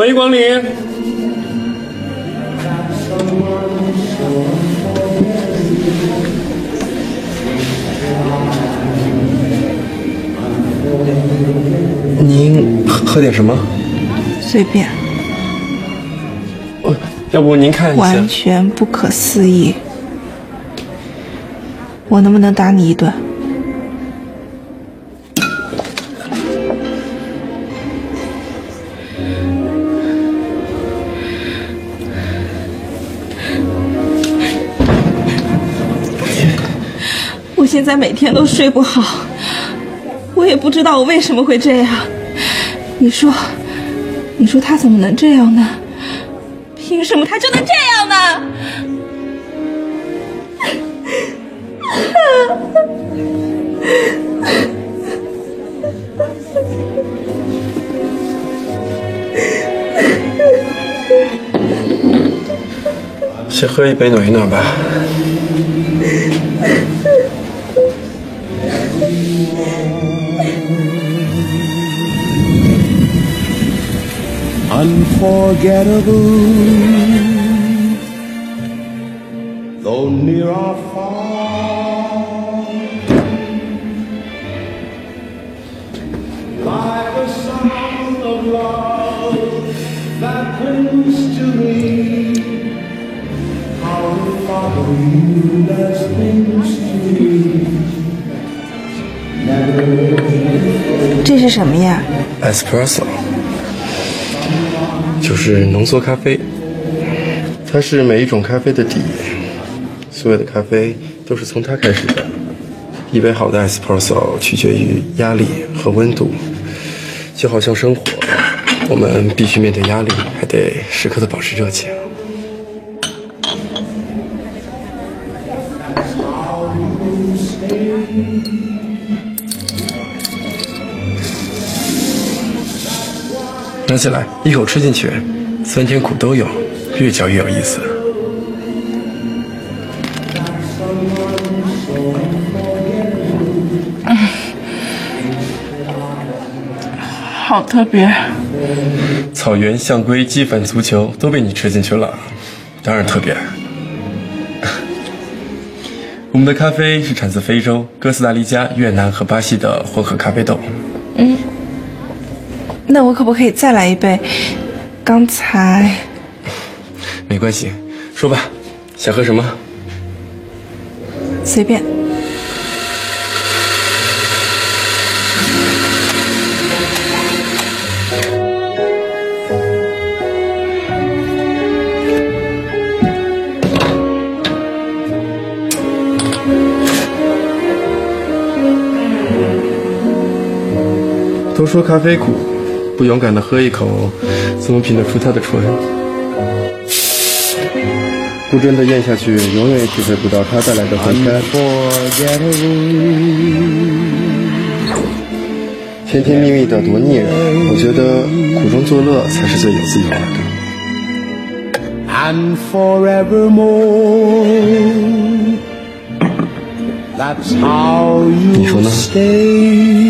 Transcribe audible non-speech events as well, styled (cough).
欢迎光临。您喝喝点什么？随便，呃，要不您看一下完。全不可思议。我能不能打你一顿？现在每天都睡不好，我也不知道我为什么会这样。你说，你说他怎么能这样呢？凭什么他就能这样呢？先喝一杯暖一暖吧。unforgettable. Though near or far, like a sound of love that brings to me how the thought of you does things to me. Never 这是什么呀？ Espresso， 就是浓缩咖啡，它是每一种咖啡的底，所有的咖啡都是从它开始的。一杯好的 Espresso 取决于压力和温度，就好像生活，我们必须面对压力，还得时刻的保持热情。拿起来，一口吃进去，酸甜苦都有，越嚼越有意思。(laughs) 好特别。草原、象龟、鸡粉、足球都被你吃进去了，当然特别。我们的咖啡是产自非洲、哥斯达黎加、越南和巴西的混合咖啡豆。那我可不可以再来一杯？刚才没关系，说吧，想喝什么？随便。都说咖啡苦，不勇敢的喝一口，怎么品得出它的醇？不真的咽下去，永远也体会不到它带来的回甘。甜甜蜜蜜的多腻人，我觉得苦中作乐才是最有滋有味的。and forevermore. That's how you (laughs) 你说呢？stay.